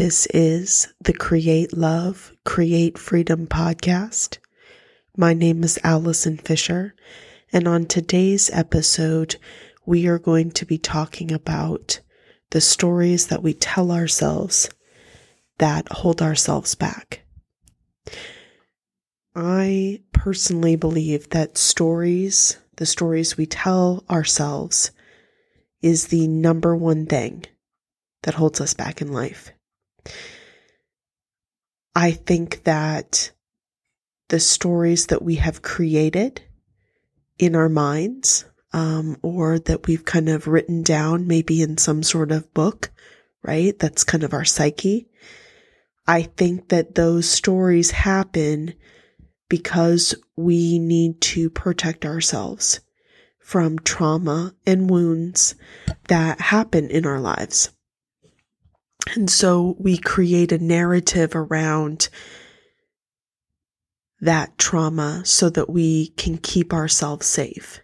This is the Create Love, Create Freedom podcast. My name is Allison Fisher, and on today's episode, we are going to be talking about the stories that we tell ourselves that hold ourselves back. I personally believe that stories, the stories we tell ourselves, is the number one thing that holds us back in life. I think that the stories that we have created in our minds, um, or that we've kind of written down, maybe in some sort of book, right? That's kind of our psyche. I think that those stories happen because we need to protect ourselves from trauma and wounds that happen in our lives. And so we create a narrative around that trauma so that we can keep ourselves safe.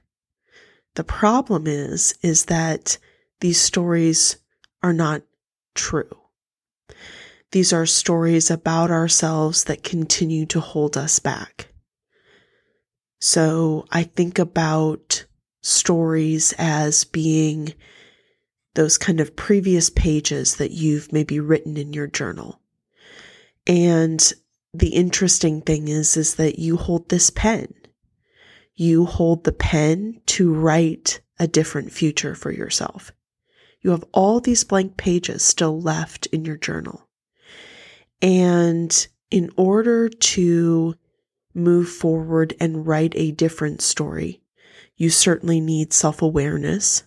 The problem is, is that these stories are not true. These are stories about ourselves that continue to hold us back. So I think about stories as being those kind of previous pages that you've maybe written in your journal. And the interesting thing is, is that you hold this pen. You hold the pen to write a different future for yourself. You have all these blank pages still left in your journal. And in order to move forward and write a different story, you certainly need self awareness,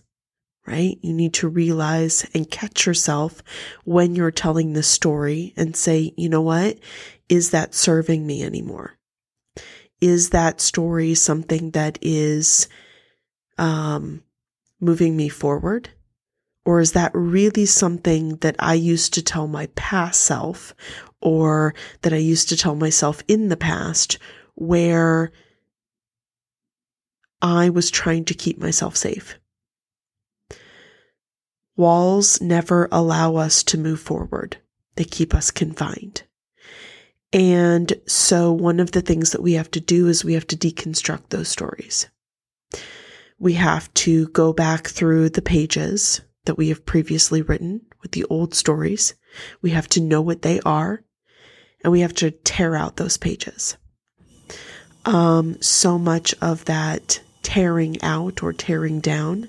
right? You need to realize and catch yourself when you're telling the story and say, you know what? Is that serving me anymore? Is that story something that is um, moving me forward? Or is that really something that I used to tell my past self or that I used to tell myself in the past where I was trying to keep myself safe? Walls never allow us to move forward. They keep us confined. And so one of the things that we have to do is we have to deconstruct those stories. We have to go back through the pages that we have previously written with the old stories. We have to know what they are and we have to tear out those pages. Um, so much of that tearing out or tearing down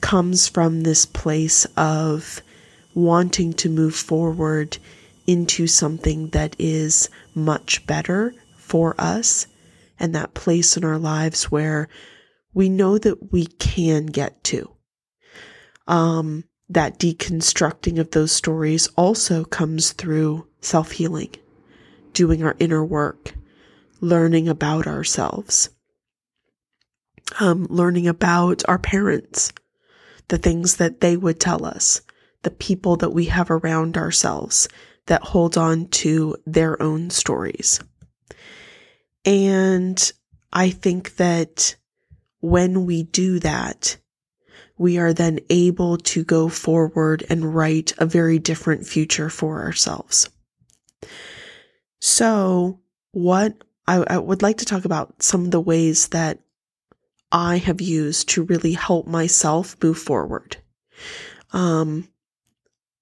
comes from this place of wanting to move forward into something that is much better for us and that place in our lives where we know that we can get to. Um, that deconstructing of those stories also comes through self healing, doing our inner work, learning about ourselves, um, learning about our parents, the things that they would tell us, the people that we have around ourselves that hold on to their own stories. And I think that when we do that, we are then able to go forward and write a very different future for ourselves. So, what I, I, would like to talk about some of the ways that I have used to really help myself move forward. Um,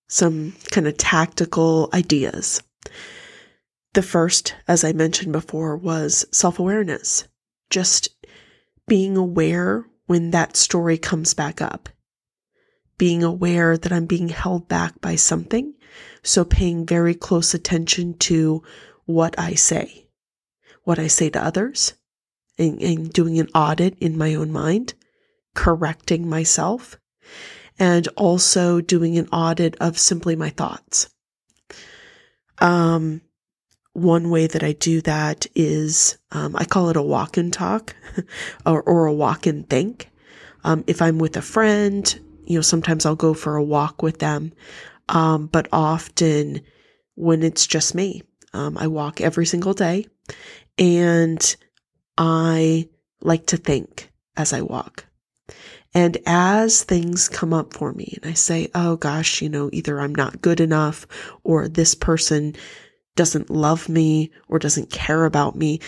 some kind of tactical ideas. The first, as I mentioned before, was self awareness. Just being aware when that story comes back up. Being aware that I'm being held back by something. So paying very close attention to what I say, what I say to others, and, and doing an audit in my own mind, correcting myself, and also doing an audit of simply my thoughts. Um, one way that I do that is um, I call it a walk and talk or, or, a walk and think. Um, if I'm with a friend, you know, sometimes I'll go for a walk with them. Um, but often when it's just me, um, I walk every single day and I like to think as I walk. And as things come up for me and I say, oh gosh, you know, either I'm not good enough or this person doesn't love me or doesn't care about me,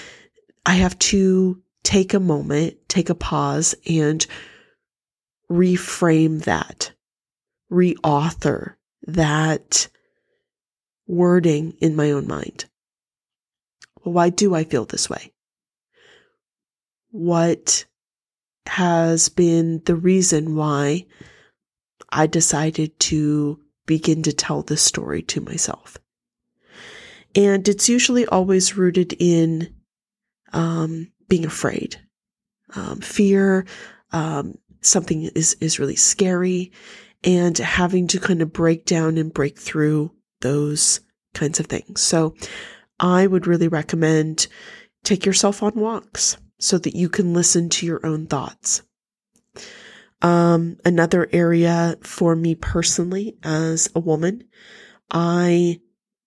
I have to take a moment, take a pause and reframe that, reauthor that wording in my own mind. Well, why do I feel this way? What has been the reason why I decided to begin to tell this story to myself? And it's usually always rooted in um, being afraid, um, fear, um, something is, is really scary, and having to kind of break down and break through those kinds of things. So I would really recommend take yourself on walks so that you can listen to your own thoughts. Um, another area for me personally as a woman, I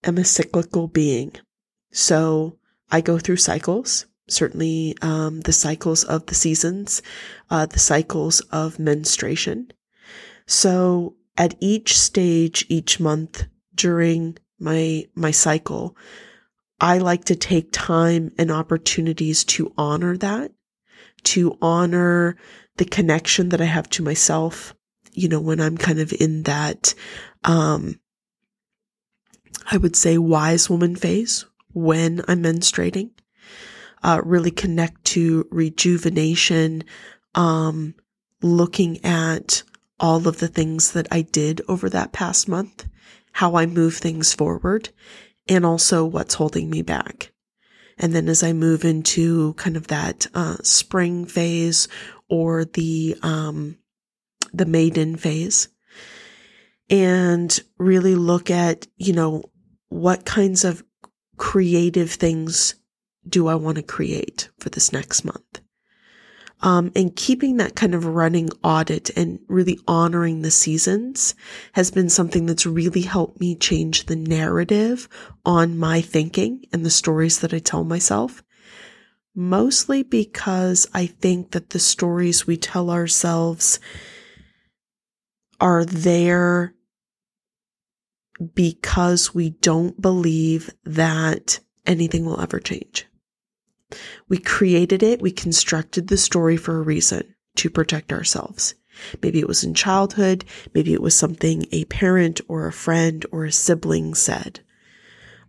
am a cyclical being. So I go through cycles, certainly um, the cycles of the seasons, uh, the cycles of menstruation. So at each stage, each month during my my cycle, I like to take time and opportunities to honor that, to honor the connection that I have to myself. You know, when I'm kind of in that, um, I would say wise woman phase when I'm menstruating, uh, really connect to rejuvenation, um, looking at all of the things that I did over that past month, how I move things forward, and also what's holding me back. And then as I move into kind of that uh, spring phase or the um, the maiden phase, and really look at you know what kinds of creative things do I want to create for this next month? Um, and keeping that kind of running audit and really honoring the seasons has been something that's really helped me change the narrative on my thinking and the stories that I tell myself. Mostly because I think that the stories we tell ourselves are there because we don't believe that anything will ever change. We created it, we constructed the story for a reason to protect ourselves. Maybe it was in childhood, maybe it was something a parent or a friend or a sibling said.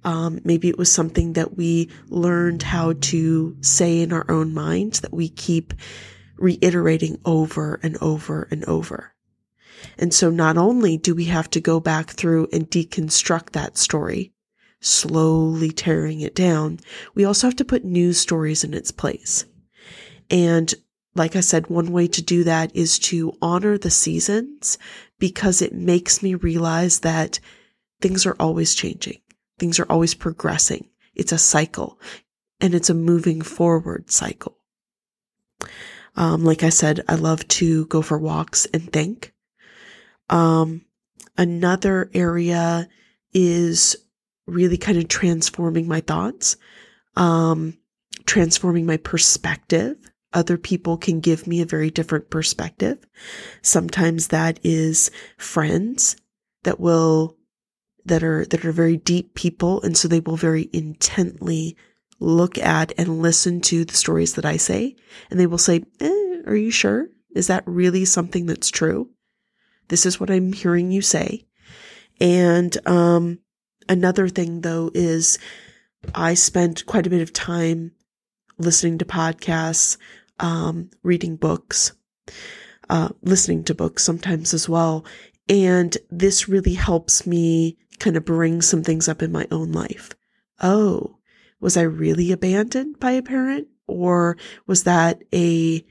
Um, maybe it was something that we learned how to say in our own minds that we keep reiterating over and over and over. And so not only do we have to go back through and deconstruct that story, slowly tearing it down, we also have to put news stories in its place. And like I said, one way to do that is to honor the seasons because it makes me realize that things are always changing. Things are always progressing. It's a cycle and it's a moving forward cycle. Um, like I said, I love to go for walks and think. Um, another area is really kind of transforming my thoughts, um, transforming my perspective. Other people can give me a very different perspective. Sometimes that is friends that will, that are, that are very deep people. And so they will very intently look at and listen to the stories that I say. And they will say, eh, are you sure? Is that really something that's true? This is what I'm hearing you say. And, um, Another thing though is I spent quite a bit of time listening to podcasts, um, reading books, uh, listening to books sometimes as well. And this really helps me kind of bring some things up in my own life. Oh, was I really abandoned by a parent? Or was that a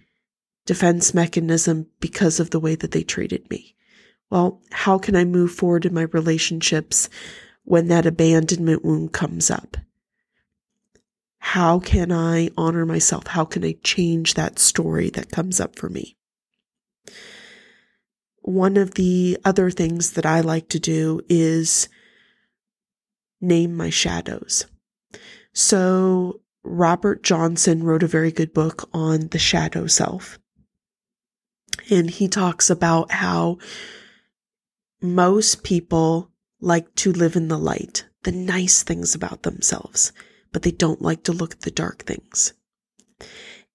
defense mechanism because of the way that they treated me? Well, how can I move forward in my relationships when that abandonment wound comes up? How can I honor myself? How can I change that story that comes up for me? One of the other things that I like to do is name my shadows. So Robert Johnson wrote a very good book on the shadow self. And he talks about how most people like to live in the light, the nice things about themselves, but they don't like to look at the dark things.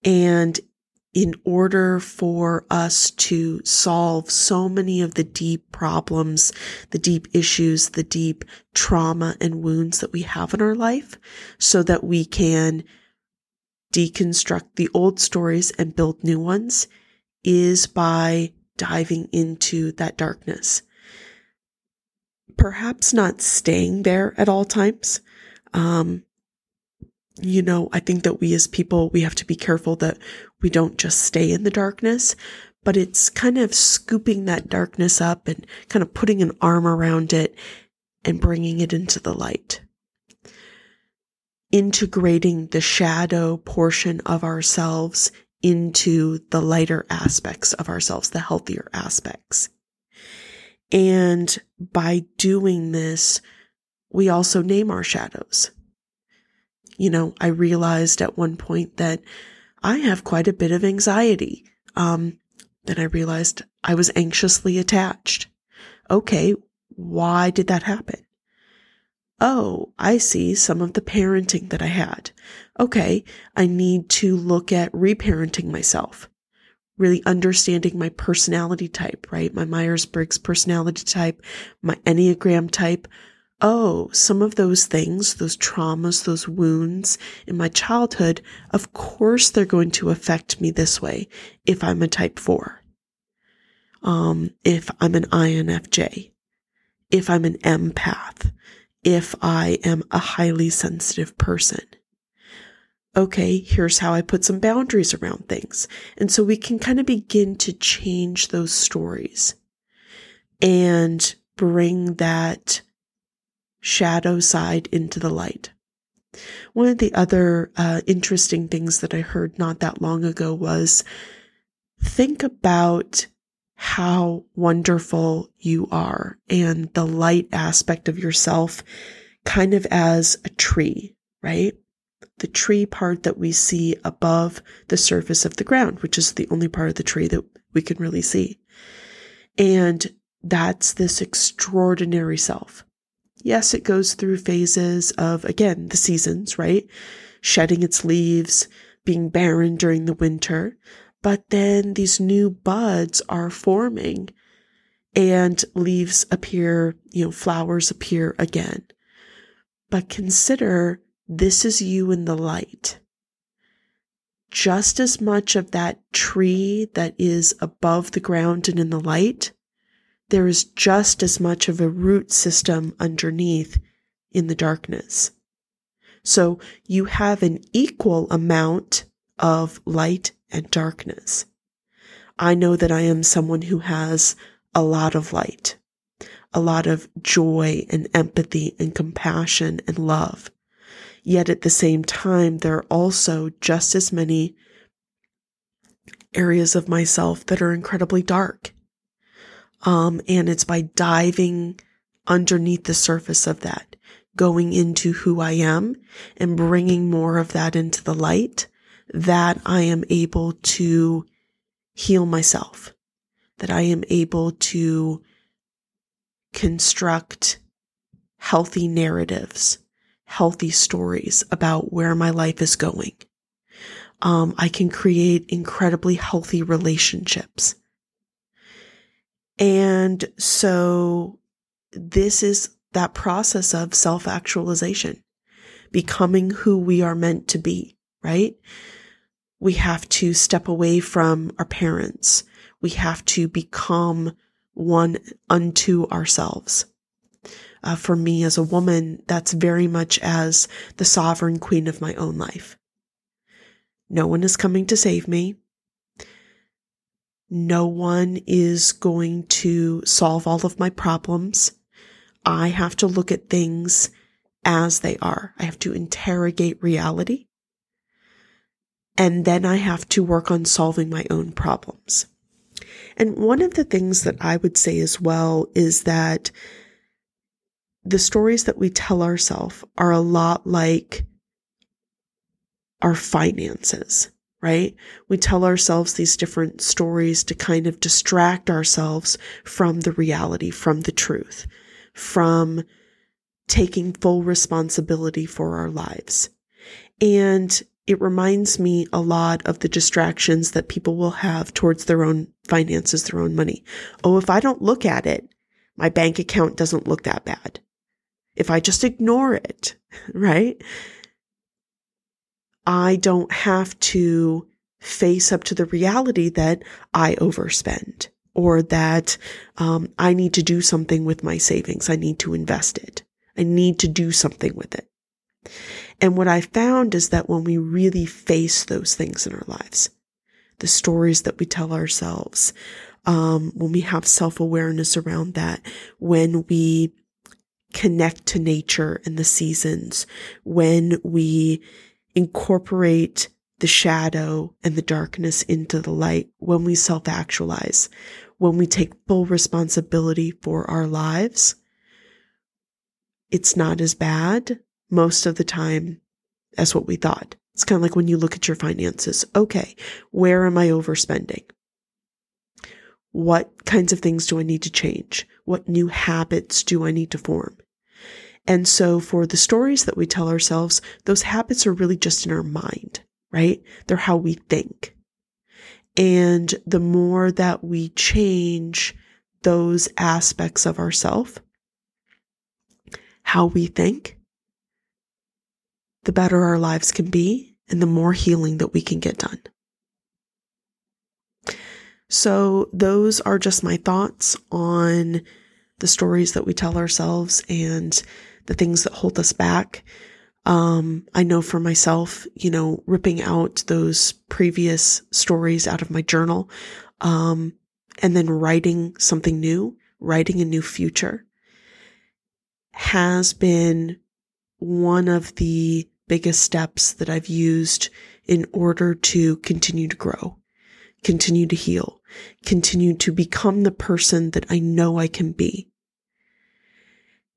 And in order for us to solve so many of the deep problems, the deep issues, the deep trauma and wounds that we have in our life, so that we can deconstruct the old stories and build new ones, is by diving into that darkness. Perhaps not staying there at all times. Um, you know, I think that we as people, we have to be careful that we don't just stay in the darkness, but it's kind of scooping that darkness up and kind of putting an arm around it and bringing it into the light. Integrating the shadow portion of ourselves into the lighter aspects of ourselves, the healthier aspects. And by doing this, we also name our shadows you know, I realized at one point that I have quite a bit of anxiety. Um, then I realized I was anxiously attached. Okay, why did that happen? Oh, I see some of the parenting that I had. Okay, I need to look at reparenting myself, really understanding my personality type, right? My Myers Briggs personality type, my Enneagram type, oh, some of those things, those traumas, those wounds in my childhood, of course they're going to affect me this way if I'm a type four. Um, if I'm an INFJ, if I'm an empath, if I am a highly sensitive person. Okay, here's how I put some boundaries around things. And so we can kind of begin to change those stories and bring that shadow side into the light. One of the other uh, interesting things that I heard not that long ago was think about how wonderful you are and the light aspect of yourself kind of as a tree, right? The tree part that we see above the surface of the ground, which is the only part of the tree that we can really see. And that's this extraordinary self. Yes, it goes through phases of, again, the seasons, right? Shedding its leaves, being barren during the winter. But then these new buds are forming and leaves appear, you know, flowers appear again. But consider this is you in the light. Just as much of that tree that is above the ground and in the light there is just as much of a root system underneath in the darkness. So you have an equal amount of light and darkness. I know that I am someone who has a lot of light, a lot of joy and empathy and compassion and love. Yet at the same time, there are also just as many areas of myself that are incredibly dark. Um, and it's by diving underneath the surface of that, going into who I am and bringing more of that into the light that I am able to heal myself, that I am able to construct healthy narratives, healthy stories about where my life is going. Um, I can create incredibly healthy relationships. And so this is that process of self actualization, becoming who we are meant to be, right? We have to step away from our parents. We have to become one unto ourselves. Uh, for me as a woman, that's very much as the sovereign queen of my own life. No one is coming to save me. No one is going to solve all of my problems. I have to look at things as they are. I have to interrogate reality. And then I have to work on solving my own problems. And one of the things that I would say as well is that the stories that we tell ourselves are a lot like our finances right? We tell ourselves these different stories to kind of distract ourselves from the reality, from the truth, from taking full responsibility for our lives. And it reminds me a lot of the distractions that people will have towards their own finances, their own money. Oh, if I don't look at it, my bank account doesn't look that bad. If I just ignore it, right? I don't have to face up to the reality that I overspend or that um, I need to do something with my savings. I need to invest it. I need to do something with it. And what I found is that when we really face those things in our lives, the stories that we tell ourselves, um, when we have self awareness around that, when we connect to nature and the seasons, when we incorporate the shadow and the darkness into the light, when we self actualize, when we take full responsibility for our lives, it's not as bad most of the time as what we thought. It's kind of like when you look at your finances. Okay, where am I overspending? What kinds of things do I need to change? What new habits do I need to form? And so for the stories that we tell ourselves, those habits are really just in our mind, right? They're how we think. And the more that we change those aspects of ourself, how we think, the better our lives can be and the more healing that we can get done. So those are just my thoughts on the stories that we tell ourselves and the things that hold us back. Um, I know for myself, you know, ripping out those previous stories out of my journal, um, and then writing something new, writing a new future has been one of the biggest steps that I've used in order to continue to grow, continue to heal, continue to become the person that I know I can be.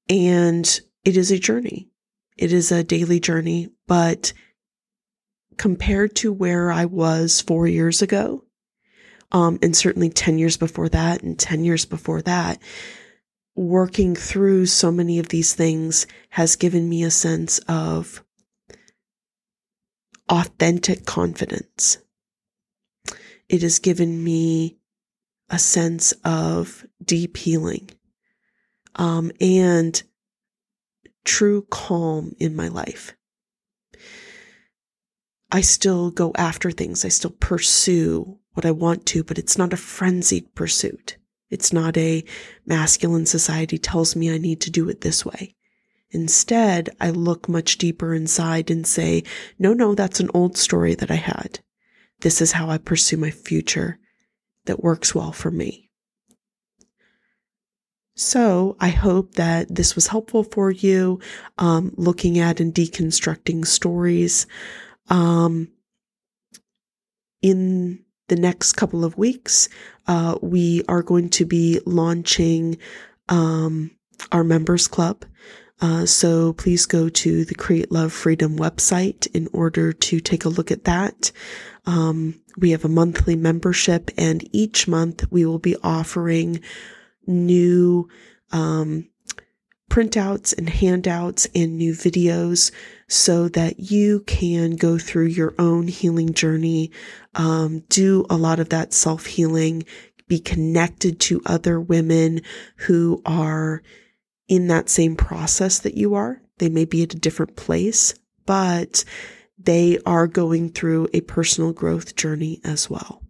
And it is a journey. It is a daily journey, but compared to where I was four years ago, um, and certainly 10 years before that and 10 years before that, working through so many of these things has given me a sense of authentic confidence. It has given me a sense of deep healing um, and true calm in my life. I still go after things. I still pursue what I want to, but it's not a frenzied pursuit. It's not a masculine society tells me I need to do it this way. Instead, I look much deeper inside and say, no, no, that's an old story that I had. This is how I pursue my future that works well for me. So I hope that this was helpful for you, um, looking at and deconstructing stories. Um, in the next couple of weeks, uh, we are going to be launching um, our members club. Uh, so please go to the Create Love Freedom website in order to take a look at that. Um, we have a monthly membership, and each month we will be offering new um, printouts and handouts and new videos so that you can go through your own healing journey, um, do a lot of that self healing, be connected to other women who are in that same process that you are. They may be at a different place, but they are going through a personal growth journey as well.